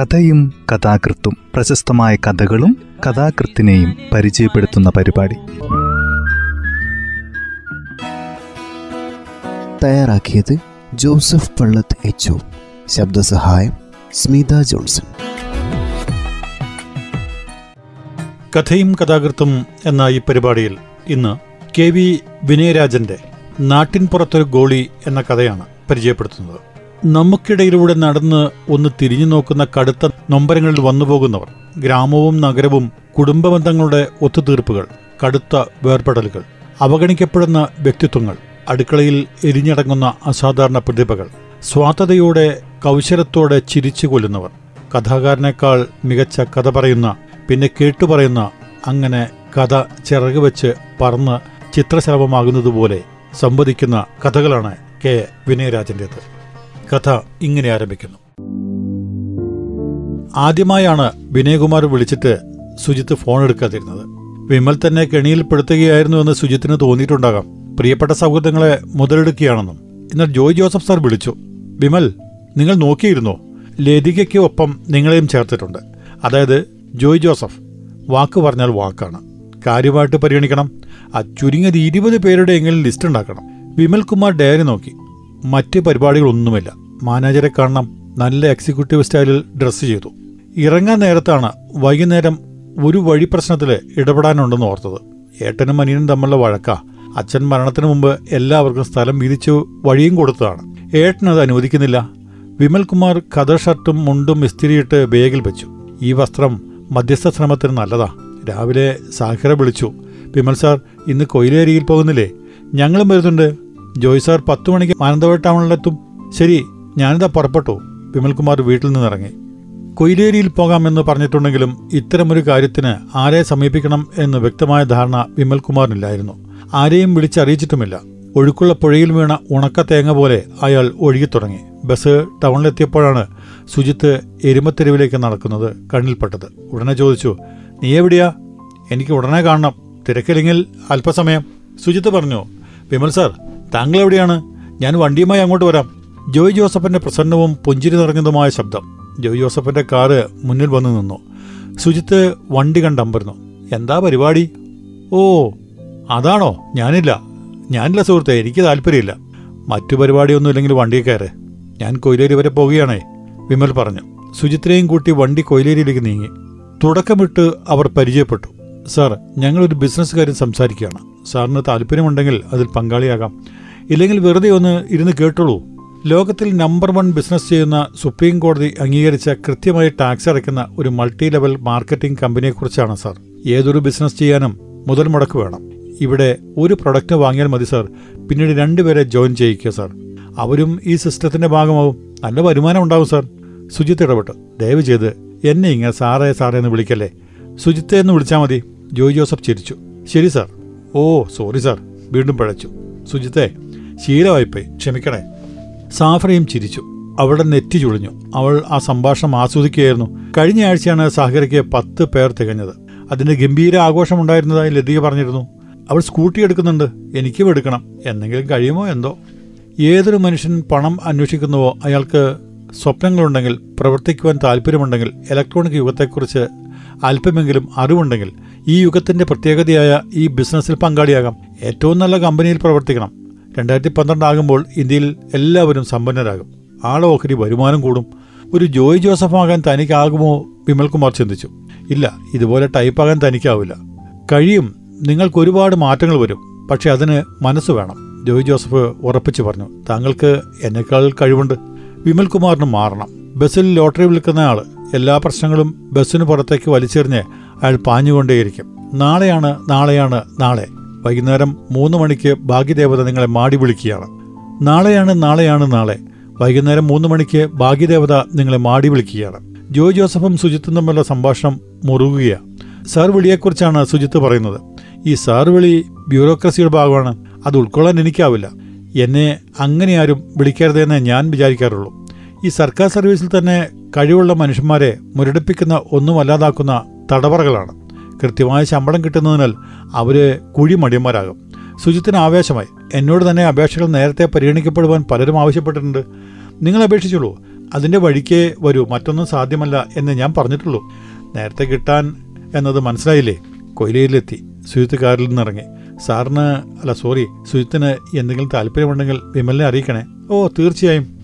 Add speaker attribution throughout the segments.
Speaker 1: കഥയും കഥാകൃത്തും പ്രശസ്തമായ കഥകളും കഥാകൃത്തിനെയും പരിചയപ്പെടുത്തുന്ന പരിപാടി.
Speaker 2: തയ്യാറാക്കിയത് ജോസഫ് പള്ളത്ത് എച്ച് ശബ്ദസഹായം സ്മിത ജോൺസൺ.
Speaker 3: കഥയും കഥാകൃത്തും എന്ന ഈ പരിപാടിയിൽ ഇന്ന് കെ വി വിനയരാജന്റെ നാട്ടിൻപുറത്തൊരു ഗോളി എന്ന കഥയാണ് പരിചയപ്പെടുത്തുന്നത്. നമുക്കിടയിലൂടെ നടന്ന് ഒന്ന് തിരിഞ്ഞു നോക്കുന്ന കടുത്ത നൊമ്പരങ്ങളിൽ വന്നുപോകുന്നവർ ഗ്രാമവും നഗരവും കുടുംബ ബന്ധങ്ങളുടെ ഒത്തുതീർപ്പുകൾ കടുത്ത വേർപെടലുകൾ അവഗണിക്കപ്പെടുന്ന വ്യക്തിത്വങ്ങൾ അടുക്കളയിൽ എരിഞ്ഞടങ്ങുന്ന അസാധാരണ പ്രതിഭകൾ സ്വാർത്ഥതയോടെ കൗശലത്തോടെ ചിരിച്ചു കൊല്ലുന്നവർ കഥാകാരനേക്കാൾ മികച്ച കഥ പറയുന്ന പിന്നെ കേട്ടുപറയുന്ന അങ്ങനെ കഥ ചിറക് വെച്ച് പറന്ന് ചിത്രശലഭമാകുന്നതുപോലെ സംവദിക്കുന്ന കഥകളാണ് കെ. വിനയരാജന്റേത്. കഥ ഇങ്ങനെ ആരംഭിക്കുന്നു. ആദ്യമായാണ് വിനയകുമാർ വിളിച്ചിട്ട് സുജിത്ത് ഫോൺ എടുക്കാതിരുന്നത്. വിമൽ തന്നെ കെണിയിൽപ്പെടുത്തുകയായിരുന്നു എന്ന് സുജിത്തിന് തോന്നിയിട്ടുണ്ടാകാം. പ്രിയപ്പെട്ട സൗഹൃദങ്ങളെ മുതലെടുക്കുകയാണെന്നും എന്നാൽ ജോയ് ജോസഫ് സാർ വിളിച്ചു. വിമൽ നിങ്ങൾ നോക്കിയിരുന്നോ? ലതികയ്ക്ക് ഒപ്പം നിങ്ങളെയും ചേർത്തിട്ടുണ്ട്. അതായത് ജോയ് ജോസഫ്. വാക്ക് പറഞ്ഞാൽ വാക്കാണ്. കാര്യമായിട്ട് പരിഗണിക്കണം. ആ ചുരുങ്ങിയത് ഇരുപത് പേരുടെ എങ്കിലും ലിസ്റ്റ് ഉണ്ടാക്കണം. വിമൽകുമാർ ഡയറി നോക്കി. മറ്റ് പരിപാടികളൊന്നുമില്ല. മാനേജരെ കാണണം. നല്ല എക്സിക്യൂട്ടീവ് സ്റ്റൈലിൽ ഡ്രസ്സ് ചെയ്തു. ഇറങ്ങാൻ നേരത്താണ് വൈകുന്നേരം ഒരു വഴി പ്രശ്നത്തിൽ ഇടപെടാനുണ്ടെന്ന് ഓർത്തത്. ഏട്ടനും അനിയനും തമ്മിലുള്ള വഴക്ക. അച്ഛൻ മരണത്തിന് മുമ്പ് എല്ലാവർക്കും സ്ഥലം വീതിച്ചു വഴിയും കൊടുത്തതാണ്. ഏട്ടനത് അനുവദിക്കുന്നില്ല. വിമൽകുമാർ കഥ ഷർട്ടും മുണ്ടും ഇസ്തിരിയിട്ട് ബേഗിൽ വെച്ചു. ഈ വസ്ത്രം മധ്യസ്ഥ ശ്രമത്തിന് നല്ലതാ. രാവിലെ സാഹിറ വിളിച്ചു. വിമൽ സാർ ഇന്ന് കൊയിലേരിയിൽ പോകുന്നില്ലേ? ഞങ്ങളും വരുന്നുണ്ട്. ജോയ് സാർ മണിക്ക് മാനന്തവാടി ടൗണിലെത്തും ശരി ഞാനിതാ പുറപ്പെട്ടു. വിമൽകുമാർ വീട്ടിൽ നിന്നിറങ്ങി. കൊയിലേരിയിൽ പോകാമെന്ന് പറഞ്ഞിട്ടുണ്ടെങ്കിലും ഇത്തരമൊരു കാര്യത്തിന് ആരെ സമീപിക്കണം എന്ന് വ്യക്തമായ ധാരണ വിമൽകുമാറിനില്ലായിരുന്നു. ആരെയും വിളിച്ചറിയിച്ചിട്ടുമില്ല. ഒഴുക്കുള്ള പുഴയിൽ വീണ ഉണക്ക തേങ്ങ പോലെ അയാൾ ഒഴുകിത്തുടങ്ങി. ബസ് ടൗണിലെത്തിയപ്പോഴാണ് സുജിത്ത് എരുമത്തെരുവിലേക്ക് നടക്കുന്നത് കണ്ണിൽപ്പെട്ടത്. ഉടനെ ചോദിച്ചു നീ എവിടെയാ? എനിക്ക് ഉടനെ കാണണം. തിരക്കില്ലെങ്കിൽ അല്പസമയം. സുജിത്ത് പറഞ്ഞു വിമൽ സാർ താങ്കൾ എവിടെയാണ് ഞാൻ വണ്ടിയുമായി അങ്ങോട്ട് വരാം. ജോയ് ജോസഫിന്റെ പ്രസന്നവും പുഞ്ചിരി നിറഞ്ഞതുമായ ശബ്ദം. ജോയ് ജോസഫിന്റെ കാറ് മുന്നിൽ വന്നു നിന്നു. സുജിത്ത് വണ്ടി കണ്ടമ്പരുന്നു എന്താ പരിപാടി? ഓ അതാണോ? ഞാനില്ല. ഞാനില്ല സുഹൃത്തെ എനിക്ക് താല്പര്യമില്ല. മറ്റു പരിപാടിയൊന്നും ഇല്ലെങ്കിൽ വണ്ടിയിൽ കയറ്. ഞാൻ കൊയിലേരി വരെ പോവുകയാണേ വിമൽ പറഞ്ഞു. സുജിത്തിനെയും കൂട്ടി വണ്ടി കൊയിലേരിയിലേക്ക് നീങ്ങി. തുടക്കമിട്ട് അവർ പരിചയപ്പെട്ടു. സാർ ഞങ്ങളൊരു ബിസിനസ് കാര്യം സംസാരിക്കുകയാണ്. സാറിന് താല്പര്യമുണ്ടെങ്കിൽ അതിൽ പങ്കാളിയാകാം. ഇല്ലെങ്കിൽ വെറുതെ ഒന്ന് ഇരുന്ന് കേട്ടോളൂ. ലോകത്തിൽ നമ്പർ വൺ ബിസിനസ് ചെയ്യുന്ന സുപ്രീം കോടതി അംഗീകരിച്ച കൃത്യമായി ടാക്സ് അടയ്ക്കുന്ന ഒരു മൾട്ടി ലെവൽ മാർക്കറ്റിംഗ് കമ്പനിയെക്കുറിച്ചാണ് സർ ഏതൊരു ബിസിനസ് ചെയ്യാനും മുതൽ മുടക്ക് വേണം. ഇവിടെ ഒരു പ്രൊഡക്റ്റ് വാങ്ങിയാൽ മതി സർ പിന്നീട് രണ്ടുപേരെ ജോയിൻ ചെയ്യിക്കുക സാർ അവരും ഈ സിസ്റ്റത്തിന്റെ ഭാഗമാവും. നല്ല വരുമാനം ഉണ്ടാവും സാർ സുജിത്ത് ഇടപെട്ടു. ദയവ് ചെയ്ത് എന്നെ ഇങ്ങനെ സാറേ സാറേ എന്ന് വിളിക്കല്ലേ? സുജിത്തെ എന്ന് വിളിച്ചാൽ മതി. ജോയ് ജോസഫ് ചിരിച്ചു. ശരി സാർ ഓ സോറി സാർ വീണ്ടും പഴച്ചു. സുജിത്തെ ശീലമായിപ്പോയി. ക്ഷമിക്കണേ. സാഫറയും ചിരിച്ചു. അവളുടെ നെറ്റി ചുളിഞ്ഞു. അവൾ ആ സംഭാഷണം ആസ്വദിക്കുകയായിരുന്നു. കഴിഞ്ഞ ആഴ്ചയാണ് സഹകരിക്ക് പത്ത് പേർ തികഞ്ഞത്. അതിന്റെ ഗംഭീര ആഘോഷമുണ്ടായിരുന്നതായി ലതിക പറഞ്ഞിരുന്നു. അവൾ സ്കൂട്ടി എടുക്കുന്നുണ്ട്. എനിക്കും എടുക്കണം. എന്തെങ്കിലും കഴിയുമോ എന്തോ? ഏതൊരു മനുഷ്യൻ പണം അന്വേഷിക്കുന്നുവോ? അയാൾക്ക് സ്വപ്നങ്ങളുണ്ടെങ്കിൽ പ്രവർത്തിക്കുവാൻ താല്പര്യമുണ്ടെങ്കിൽ ഇലക്ട്രോണിക് യുഗത്തെക്കുറിച്ച് അല്പമെങ്കിലും അറിവുണ്ടെങ്കിൽ ഈ യുഗത്തിന്റെ പ്രത്യേകതയായ ഈ ബിസിനസ്സിൽ പങ്കാളിയാകാം. ഏറ്റവും നല്ല കമ്പനിയിൽ പ്രവർത്തിക്കണം. രണ്ടായിരത്തി പന്ത്രണ്ട് ആകുമ്പോൾ ഇന്ത്യയിൽ എല്ലാവരും സമ്പന്നരാകും. ആളോഹരി വരുമാനം കൂടും. ഒരു ജോയ് ജോസഫ് ആകാൻ തനിക്കാകുമോ വിമൽകുമാർ ചിന്തിച്ചു. ഇല്ല ഇതുപോലെ ടൈപ്പാകാൻ തനിക്കാവില്ല. കഴിയും നിങ്ങൾക്ക് ഒരുപാട് മാറ്റങ്ങൾ വരും. പക്ഷെ അതിന് മനസ്സ് വേണം. ജോയ് ജോസഫ് ഉറപ്പിച്ചു പറഞ്ഞു താങ്കൾക്ക് എന്നെക്കാൾ കഴിവുണ്ട്. വിമൽകുമാറിന് മാറണം. ബസ്സിൽ ലോട്ടറി വിൽക്കുന്ന ആൾ എല്ലാ പ്രശ്നങ്ങളും ബസ്സിന് പുറത്തേക്ക് വലിച്ചെറിഞ്ഞ് അയാൾ പാഞ്ഞുകൊണ്ടേയിരിക്കും. നാളെയാണ് നാളെയാണ് നാളെ. വൈകുന്നേരം മൂന്ന് മണിക്ക് ഭാഗ്യദേവത നിങ്ങളെ മാടി വിളിക്കുകയാണ്. നാളെയാണ് നാളെയാണ് നാളെ. വൈകുന്നേരം മൂന്ന് മണിക്ക് ഭാഗ്യദേവത നിങ്ങളെ മാടി വിളിക്കുകയാണ്. ജോ ജോസഫും സുജിത്തും തമ്മിലുള്ള സംഭാഷണം മുറുകുകയാണ്. സാർ വിളിയെക്കുറിച്ചാണ് സുജിത്ത് പറയുന്നത്. ഈ സാർ വിളി ബ്യൂറോക്രസിയുടെ ഭാഗമാണ്. അത് ഉൾക്കൊള്ളാൻ എനിക്കാവില്ല. എന്നെ അങ്ങനെ ആരും വിളിക്കരുതെന്ന് ഞാൻ വിചാരിക്കാറുള്ളൂ. ഈ സർക്കാർ സർവീസിൽ തന്നെ കഴിവുള്ള മനുഷ്യന്മാരെ മുരടിപ്പിക്കുന്ന ഒന്നുമല്ലാതാക്കുന്ന തടവറകളാണ്. കൃത്യമായ ശമ്പളം കിട്ടുന്നതിനാൽ അവർ കുഴിമടിയന്മാരാകും. സുജിത്തിന് ആവേശമായി. എന്നോട് തന്നെ അപേക്ഷകൾ നേരത്തെ പരിഗണിക്കപ്പെടുവാൻ പലരും ആവശ്യപ്പെട്ടിട്ടുണ്ട്. നിങ്ങൾ അപേക്ഷിച്ചുള്ളൂ. അതിന്റെ വഴിക്കേ വരൂ. മറ്റൊന്നും സാധ്യമല്ല എന്ന് ഞാൻ പറഞ്ഞിട്ടുള്ളൂ. നേരത്തെ കിട്ടാൻ എന്നത് മനസ്സിലായില്ലേ? കൊയിലയിലെത്തി. സുജിത്ത് കാറിൽ നിന്നിറങ്ങി. സാറിന് അല്ല സോറി സുജിത്തിന് എന്തെങ്കിലും താല്പര്യമുണ്ടെങ്കിൽ വിമലിനെ അറിയിക്കണേ. ഓ തീർച്ചയായും.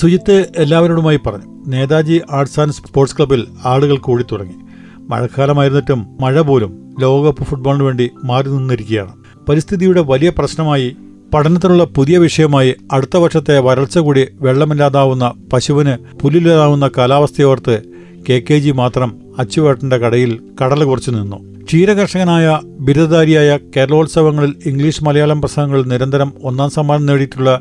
Speaker 3: സുജിത്ത് എല്ലാവരോടുമായി പറഞ്ഞു. നേതാജി ആർട്സ് ആൻഡ് സ്പോർട്സ് ക്ലബ്ബിൽ ആളുകൾ കൂടി തുടങ്ങി. മഴക്കാലമായിരുന്നിട്ടും മഴ പോലും ലോകകപ്പ് ഫുട്ബോളിന് വേണ്ടി മാറി നിന്നിരിക്കുകയാണ്. പരിസ്ഥിതിയുടെ വലിയ പ്രശ്നമായി പഠനത്തിനുള്ള പുതിയ വിഷയമായി അടുത്ത വർഷത്തെ വരൾച്ച കൂടി വെള്ളമില്ലാതാവുന്ന പശുവിന് പുല്ലില്ലാതാവുന്ന കാലാവസ്ഥയോർത്ത് കെ കെ ജി മാത്രം അച്ചുവേട്ടന്റെ കടയിൽ കടല കുറച്ചു നിന്നു. ക്ഷീരകർഷകനായ ബിരുദധാരിയായ കേരളോത്സവങ്ങളിൽ ഇംഗ്ലീഷ് മലയാളം പ്രസംഗങ്ങളിൽ നിരന്തരം ഒന്നാം സമ്മാനം നേടിയിട്ടുള്ള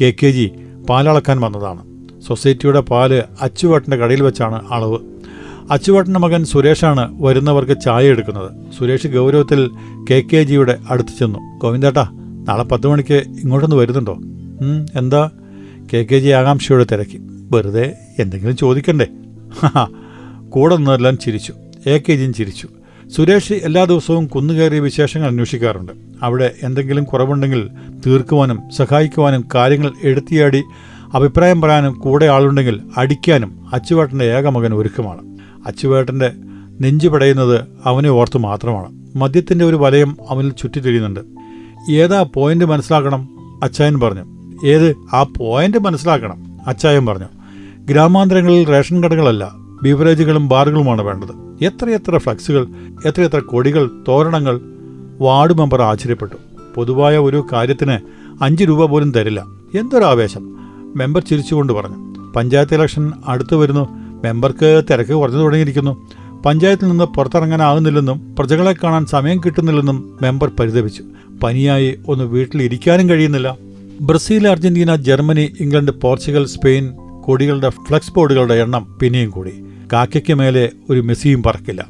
Speaker 3: കെ കെ ജി പാലളക്കാൻ വന്നതാണ്. സൊസൈറ്റിയുടെ പാൽ അച്ചുവേട്ടന്റെ കടയിൽ വെച്ചാണ് അളവ്. അച്ചുവേട്ടന്റെ മകൻ സുരേഷാണ് വരുന്നവർക്ക് ചായ എടുക്കുന്നത്. സുരേഷ് ഗൗരവത്തിൽ കെ കെ ജിയുടെ അടുത്ത് ചെന്നു. ഗോവിന്ദേട്ടാ നാളെ പത്ത് മണിക്ക് ഇങ്ങോട്ടൊന്ന് വരുന്നുണ്ടോ? എന്താ? കെ കെ ജി ആകാംക്ഷയോടെ തിരക്കി. വെറുതെ എന്തെങ്കിലും ചോദിക്കണ്ടേ? കൂടെ നിന്നെല്ലാം ചിരിച്ചു. എ കെ ജിയും ചിരിച്ചു. സുരേഷ് എല്ലാ ദിവസവും കുന്നുകയറിയ വിശേഷങ്ങൾ അന്വേഷിക്കാറുണ്ട്. അവിടെ എന്തെങ്കിലും കുറവുണ്ടെങ്കിൽ തീർക്കുവാനും സഹായിക്കുവാനും കാര്യങ്ങൾ എടുത്തിയാടി അഭിപ്രായം പറയാനും കൂടെ ആളുണ്ടെങ്കിൽ അടിക്കാനും അച്ചുവേട്ടന്റെ ഏകമകൻ ഒരുക്കമാണ്. അച്ചുവേട്ടന്റെ നെഞ്ചു പടയുന്നത് അവനെ ഓർത്ത് മാത്രമാണ്. മദ്യത്തിന്റെ ഒരു വലയം അവനിൽ ചുറ്റിത്തിരിയുന്നുണ്ട്. ഏതാ പോയിന്റ് മനസ്സിലാക്കണം? അച്ചായൻ പറഞ്ഞു. ഏത്? ആ പോയിന്റ് മനസ്സിലാക്കണം അച്ചായൻ പറഞ്ഞു. ഗ്രാമാന്തരങ്ങളിൽ റേഷൻ കടകളല്ല ബീവറേജുകളും ബാറുകളുമാണ് വേണ്ടത്. എത്രയെത്ര ഫ്ലക്സുകൾ എത്രയെത്ര കൊടികൾ തോരണങ്ങൾ വാർഡ് മെമ്പർ ആശ്ചര്യപ്പെട്ടു. പൊതുവായ ഒരു കാര്യത്തിന് അഞ്ച് രൂപ പോലും തരില്ല. എന്തൊരാവേശം മെമ്പർ ചിരിച്ചുകൊണ്ട് പറഞ്ഞു. പഞ്ചായത്ത് ഇലക്ഷൻ അടുത്തു വരുന്നു മെമ്പർക്ക് തിരക്ക് കുറഞ്ഞു തുടങ്ങിയിരിക്കുന്നു. പഞ്ചായത്തിൽ നിന്ന് പുറത്തിറങ്ങാനാകുന്നില്ലെന്നും പ്രജകളെ കാണാൻ സമയം കിട്ടുന്നില്ലെന്നും മെമ്പർ പരിതപിച്ചു. പനിയായി ഒന്ന് വീട്ടിലിരിക്കാനും കഴിയുന്നില്ല. Brazil Argentina Germany England Portugal Spain കൊടികളുടെ flex ബോർഡുകളുടെ എണ്ണം പിന്നെയും കൂടി. കാക്കയ്ക്ക് മേലെ ഒരു മെസ്സിയും പറക്കില്ല.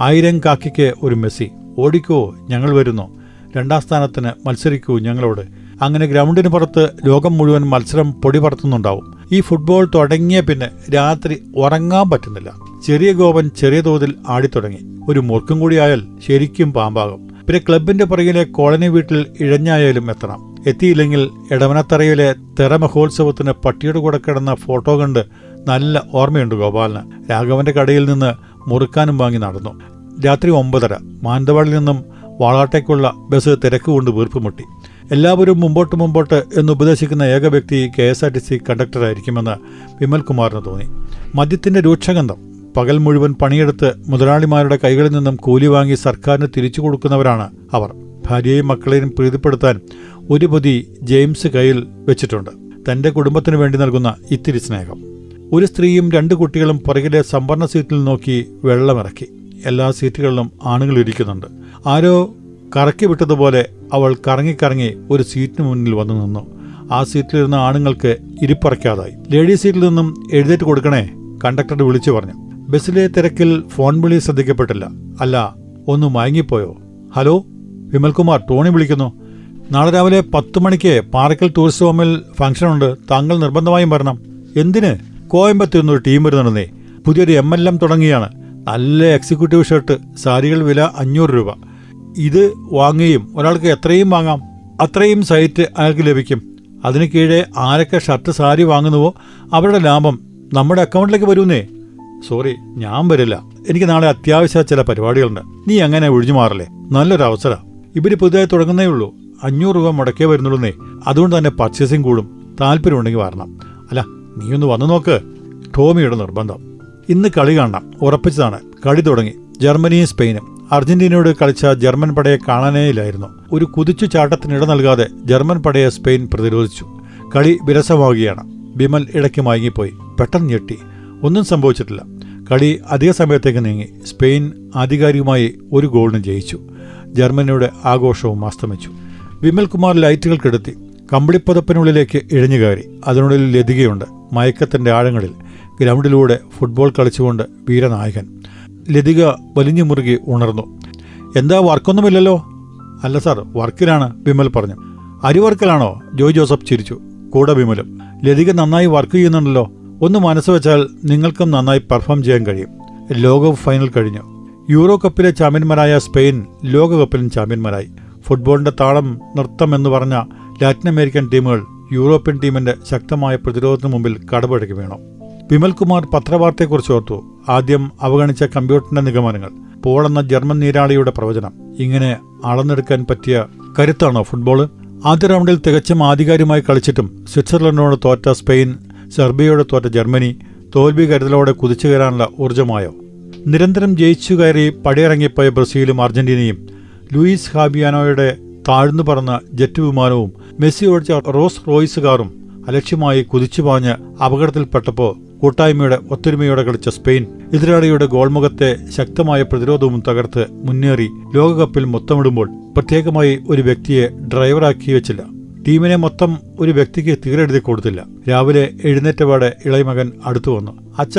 Speaker 3: ആയിരം കാക്കയ്ക്ക് ഒരു മെസ്സി. ഓടിക്കോ ഞങ്ങൾ വരുന്നു. രണ്ടാം സ്ഥാനത്തിന് മത്സരിക്കൂ ഞങ്ങളോട്. അങ്ങനെ ഗ്രൗണ്ടിന് പുറത്ത് ലോകം മുഴുവൻ മത്സരം പൊടി പറത്തുന്നുണ്ടാവും. ഈ ഫുട്ബോൾ തുടങ്ങിയ പിന്നെ രാത്രി ഉറങ്ങാൻ പറ്റുന്നില്ല. ചെറിയ ഗോപൻ ചെറിയ തോതിൽ ആടിത്തുടങ്ങി. ഒരു മുറുക്കും കൂടിയായാൽ ശരിക്കും പാമ്പാകും. പിന്നെ ക്ലബിന്റെ പുറകിലെ കോളനി വീട്ടിൽ ഇഴഞ്ഞായാലും എത്തണം. എത്തിയില്ലെങ്കിൽ എടവനത്തറയിലെ തെറ മഹോത്സവത്തിന് പട്ടിയുടെ കൂടെ കിടന്ന ഫോട്ടോ കണ്ട് നല്ല ഓർമ്മയുണ്ട് ഗോപാലിന്. രാഘവന്റെ കടയിൽ നിന്ന് മുറുക്കാനും വാങ്ങി നടന്നു. രാത്രി ഒമ്പതര മാനന്തവാടിൽ നിന്നും വാളാട്ടേക്കുള്ള ബസ് തിരക്ക് കൊണ്ട് വീർപ്പുമുട്ടി. എല്ലാവരും മുമ്പോട്ട് മുമ്പോട്ട് എന്ന് ഉപദേശിക്കുന്ന ഏക വ്യക്തി K S R T C കണ്ടക്ടറായിരിക്കുമെന്ന് വിമൽകുമാറിന് തോന്നി. മദ്യത്തിന്റെ രൂക്ഷഗന്ധം പകൽ മുഴുവൻ പണിയെടുത്ത് മുതലാളിമാരുടെ കൈകളിൽ നിന്നും കൂലി വാങ്ങി സർക്കാരിന് തിരിച്ചു കൊടുക്കുന്നവരാണ് അവർ. ഭാര്യയെയും മക്കളെയും പ്രീതിപ്പെടുത്താൻ ഒരു പൊതി ജെയിംസ് കയ്യിൽ വെച്ചിട്ടുണ്ട്. തന്റെ കുടുംബത്തിന് വേണ്ടി നൽകുന്ന ഇത്തിരി സ്നേഹം. ഒരു സ്ത്രീയും രണ്ട് കുട്ടികളും പുറകിലെ സംവരണ സീറ്റിൽ നോക്കി വെള്ളമിറക്കി. എല്ലാ സീറ്റുകളിലും ആണുങ്ങൾ ഇരിക്കുന്നുണ്ട്. ആരോ കറക്കി വിട്ടതുപോലെ അവൾ കറങ്ങിക്കറങ്ങി ഒരു സീറ്റിന് മുന്നിൽ വന്നു നിന്നു. ആ സീറ്റിലിരുന്ന ആണുങ്ങൾക്ക് ഇരിപ്പറയ്ക്കാതായി. ലേഡി സീറ്റിൽ നിന്നും എഴുന്നേറ്റ് കൊടുക്കണേ കണ്ടക്ടർ വിളിച്ചു പറഞ്ഞു. ബസ്സിലെ തിരക്കിൽ ഫോൺ വിളി ശ്രദ്ധിക്കപ്പെട്ടില്ല. അല്ല ഒന്ന് മയങ്ങിപ്പോയോ? ഹലോ വിമൽകുമാർ ടോണി വിളിക്കുന്നു. നാളെ രാവിലെ പത്ത് മണിക്ക് പാറക്കൽ ടൂറിസ്റ്റ് ഹോമിൽ ഫംഗ്ഷനുണ്ട് താങ്കൾ നിർബന്ധമായും വരണം. എന്തിന്? കോയമ്പത്തൂർ ഒരു ടീം വരുന്നുണ്ടെന്നേ പുതിയൊരു എം എൽ എം തുടങ്ങിയാണ്. നല്ല എക്സിക്യൂട്ടീവ് ഷർട്ട് സാരികൾ വില അഞ്ഞൂറ് രൂപ. ഇത് വാങ്ങുകയും ഒരാൾക്ക് എത്രയും വാങ്ങാം അത്രയും സൈറ്റ് അയാൾക്ക് ലഭിക്കും. അതിന് കീഴെ ആരൊക്കെ ഷർട്ട് സാരി വാങ്ങുന്നുവോ അവരുടെ ലാഭം നമ്മുടെ അക്കൗണ്ടിലേക്ക് വരുന്നേ. സോറി ഞാൻ വരില്ല. എനിക്ക് നാളെ അത്യാവശ്യ ചില പരിപാടികളുണ്ട്. നീ അങ്ങനെ ഒഴിഞ്ഞു മാറല്ലേ? നല്ലൊരു അവസരം. ഇവർ പുതുതായി തുടങ്ങുന്നേ ഉള്ളൂ. അഞ്ഞൂറ് രൂപ മുടക്കേ വരുന്നുള്ളൂന്നേ. അതുകൊണ്ട് തന്നെ പർച്ചേസിങ് കൂടും. താല്പര്യമുണ്ടെങ്കിൽ വരണം. അല്ല നീ ഒന്ന് വന്നു നോക്ക്. ടോമിയുടെ നിർബന്ധം. ഇന്ന് കളി കാണണം. ഉറപ്പിച്ചതാണ്. കളി തുടങ്ങി. ജർമ്മനിയും സ്പെയിനും. അർജന്റീനയോട് കളിച്ച ജർമ്മൻ പടയെ കാണാനേയില്ലായിരുന്നു. ഒരു കുതിച്ചു ചാട്ടത്തിനിട നൽകാതെ ജർമ്മൻ പടയെ സ്പെയിൻ പ്രതിരോധിച്ചു. കളി വിരസമാവുകയാണ്. ബിമൽ ഇടയ്ക്ക് മയങ്ങിപ്പോയി. പെട്ടെന്ന് ഞെട്ടി. ഒന്നും സംഭവിച്ചിട്ടില്ല. കളി അധിക സമയത്തേക്ക് നീങ്ങി. സ്പെയിൻ ആധികാരികമായി ഒരു ഗോളിന് ജയിച്ചു. ജർമ്മനിയുടെ ആഘോഷവും അസ്തമിച്ചു. വിമൽകുമാർ ലൈറ്റുകൾ കെടുത്തി. കമ്പിളിപ്പതപ്പിനുള്ളിലേക്ക് ഇഴഞ്ഞു കയറി. അതിനുള്ളിൽ ലതികയുണ്ട്. മയക്കത്തിന്റെ ആഴങ്ങളിൽ ഗ്രൗണ്ടിലൂടെ ഫുട്ബോൾ കളിച്ചുകൊണ്ട് വീരനായകൻ. ലതിക വലിഞ്ഞു മുറുകി ഉണർന്നു. എന്താ വർക്കൊന്നുമില്ലല്ലോ? അല്ല സാർ വർക്കിലാണ് വിമൽ പറഞ്ഞു. അരിവർക്കലാണോ? ജോയ് ജോസഫ് ചിരിച്ചു. കൂടെ വിമലും. ലതിക നന്നായി വർക്ക് ചെയ്യുന്നുണ്ടല്ലോ. ഒന്ന് മനസ്സ് വെച്ചാൽ നിങ്ങൾക്കും നന്നായി പെർഫോം ചെയ്യാൻ കഴിയും. ലോകകപ്പ് ഫൈനൽ കഴിഞ്ഞു. യൂറോ കപ്പിലെ ചാമ്പ്യന്മാരായ സ്പെയിൻ ലോകകപ്പിലും ചാമ്പ്യന്മാരായി. ഫുട്ബോളിന്റെ താളം നൃത്തം എന്ന് പറഞ്ഞ ലാറ്റിൻ അമേരിക്കൻ ടീമുകൾ യൂറോപ്യൻ ടീമിന്റെ ശക്തമായ പ്രതിരോധത്തിന് മുമ്പിൽ കടപഴകി വീണു. വിമൽകുമാർ പത്രവാർത്തയെക്കുറിച്ച് ഓർത്തു. ആദ്യം അവഗണിച്ച കമ്പ്യൂട്ടറിന്റെ നിഗമനങ്ങൾ പോൾ എന്ന ജർമ്മൻ നീരാളിയുടെ പ്രവചനം. ഇങ്ങനെ അളന്നെടുക്കാൻ പറ്റിയ കരുത്താണോ ഫുട്ബോൾ? ആദ്യ റൗണ്ടിൽ തികച്ചും ആധികാരികമായി കളിച്ചിട്ടും സ്വിറ്റ്സർലൻഡിനോട് തോറ്റ സ്പെയിൻ സെർബിയയോട് തോറ്റ ജർമ്മനി തോൽവി കരുതലോടെ കുതിച്ചു കയറാനുള്ള ഊർജമായോ? നിരന്തരം ജയിച്ചു കയറി പടിയിറങ്ങിപ്പോയ ബ്രസീലും അർജന്റീനയും ലൂയിസ് ഹാബിയാനോയുടെ താഴ്ന്നു പറന്ന ജെറ്റ് വിമാനവും മെസ്സി ഓടിച്ച റോസ് റോയ്സ് കാറും അലക്ഷ്യമായി കുതിച്ചുപാഞ്ഞ് അപകടത്തിൽപ്പെട്ടപ്പോൾ കൂട്ടായ്മയുടെ ഒത്തൊരുമയോടെ കളിച്ച സ്പെയിൻ എതിരാളിയുടെ ഗോൾമുഖത്തെ ശക്തമായ പ്രതിരോധവും തകർത്ത് മുന്നേറി ലോകകപ്പിൽ മൊത്തമിടുമ്പോൾ പ്രത്യേകമായി ഒരു വ്യക്തിയെ ഡ്രൈവറാക്കി വെച്ചില്ല. ടീമിനെ മൊത്തം ഒരു വ്യക്തിക്ക് തീരെഴുതി കൊടുത്തില്ല. രാവിലെ എഴുന്നേറ്റപാടെ ഇളയമകൻ അടുത്തു വന്നു. അച്ഛ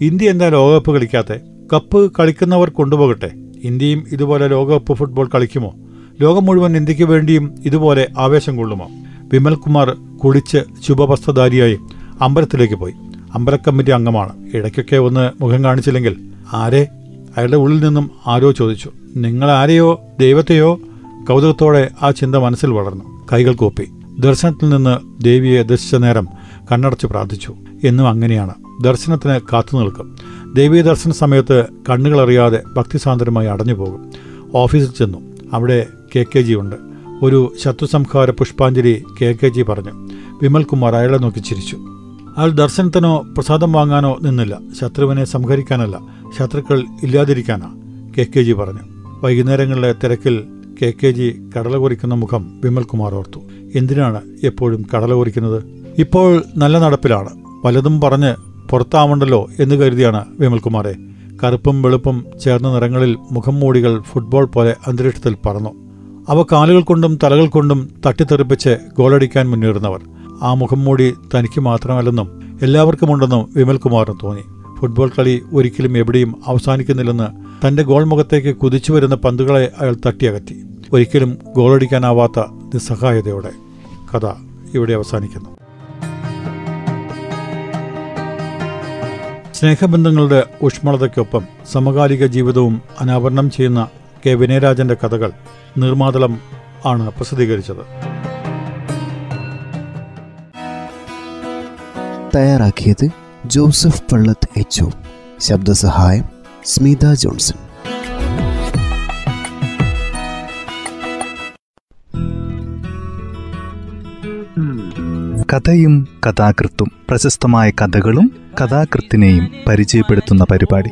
Speaker 3: ഇന്ത്യ എന്താ ലോകകപ്പ് കളിക്കാത്തെ? കപ്പ് കളിക്കുന്നവർ കൊണ്ടുപോകട്ടെ. ഇന്ത്യയും ഇതുപോലെ ലോകകപ്പ് ഫുട്ബോൾ കളിക്കുമോ? ലോകം മുഴുവൻ ഇന്ത്യയ്ക്ക് വേണ്ടിയും ഇതുപോലെ ആവേശം കൊള്ളുമോ? വിമൽകുമാർ കുളിച്ച് ശുഭവസ്ത്രധാരിയായി അമ്പലത്തിലേക്ക് പോയി. അമ്പല കമ്മിറ്റി അംഗമാണ്. ഇടയ്ക്കൊക്കെ ഒന്ന് മുഖം കാണിച്ചില്ലെങ്കിൽ. ആരെ? അയാളുടെ ഉള്ളിൽ നിന്നും ആരോ ചോദിച്ചു. നിങ്ങൾ ആരെയോ? ദൈവത്തെയോ? കൗതുകത്തോടെ ആ ചിന്ത മനസ്സിൽ വളർന്നു. കൈകൾ കൂപ്പി. ദർശനത്തിൽ നിന്ന് ദേവിയെ ദർശിച്ച നേരം കണ്ണടച്ച് പ്രാർത്ഥിച്ചു. എന്നും അങ്ങനെയാണ്. ദർശനത്തിന് കാത്തു നിൽക്കും. ദേവീ ദർശന സമയത്ത് കണ്ണുകളറിയാതെ ഭക്തിസാന്ദ്രമായി അടഞ്ഞു പോകും. ഓഫീസിൽ ചെന്നു. അവിടെ കെ കെ ജി ഉണ്ട്. ഒരു ശത്രുസംഹാര പുഷ്പാഞ്ജലി കെ കെ ജി പറഞ്ഞു. വിമൽകുമാർ അയാളെ നോക്കി ചിരിച്ചു. അയാൾ ദർശനത്തിനോ പ്രസാദം വാങ്ങാനോ നിന്നില്ല. ശത്രുവിനെ സംഹരിക്കാനല്ല ശത്രുക്കൾ ഇല്ലാതിരിക്കാനാ കെ കെ ജി പറഞ്ഞു. വൈകുന്നേരങ്ങളിലെ തിരക്കിൽ കെ കെ ജി കടല കുറിക്കുന്ന മുഖം വിമൽകുമാർ ഓർത്തു. എന്തിനാണ് എപ്പോഴും കടല കുറിക്കുന്നത്? ഇപ്പോൾ നല്ല നടപ്പിലാണ്. പലതും പറഞ്ഞ് പുറത്താവണ്ടല്ലോ എന്ന് കരുതിയാണ് വിമൽകുമാറെ. കറുപ്പും വെളുപ്പും ചേർന്ന നിറങ്ങളിൽ മുഖം മൂടികൾ ഫുട്ബോൾ പോലെ അന്തരീക്ഷത്തിൽ പറന്നു. അവ കാലുകൾ കൊണ്ടും തലകൾ കൊണ്ടും തട്ടിത്തെറിപ്പിച്ച് ഗോളടിക്കാൻ മുന്നേറുന്നവർ. ആ മുഖം മൂടി തനിക്ക് മാത്രമല്ലെന്നും എല്ലാവർക്കുമുണ്ടെന്നും വിമൽകുമാറിന് തോന്നി. ഫുട്ബോൾ കളി ഒരിക്കലും എവിടെയും അവസാനിക്കുന്നില്ലെന്ന് തന്റെ ഗോൾ മുഖത്തേക്ക് കുതിച്ചു വരുന്ന പന്തുകളെ അയാൾ തട്ടിയകറ്റി. ഒരിക്കലും ഗോളടിക്കാനാവാത്ത നിസ്സഹായതയോടെ കഥ ഇവിടെ അവസാനിക്കുന്നു. സ്നേഹബന്ധങ്ങളുടെ ഊഷ്മളതയ്ക്കൊപ്പം സമകാലിക ജീവിതവും അനാവരണം ചെയ്യുന്ന കെ വിനയരാജന്റെ കഥകൾ നിർമാതളം ആണ് പ്രസിദ്ധീകരിച്ചത്.
Speaker 2: തയ്യാറാക്കിയത് ജോസഫ് പള്ളത്ത് എച്ച് ശബ്ദസഹായം സ്മിത ജോൺസൺ.
Speaker 1: കഥയും കഥാകൃത്തും പ്രശസ്തമായ കഥകളും കഥാകൃത്തിനെയും പരിചയപ്പെടുത്തുന്ന പരിപാടി.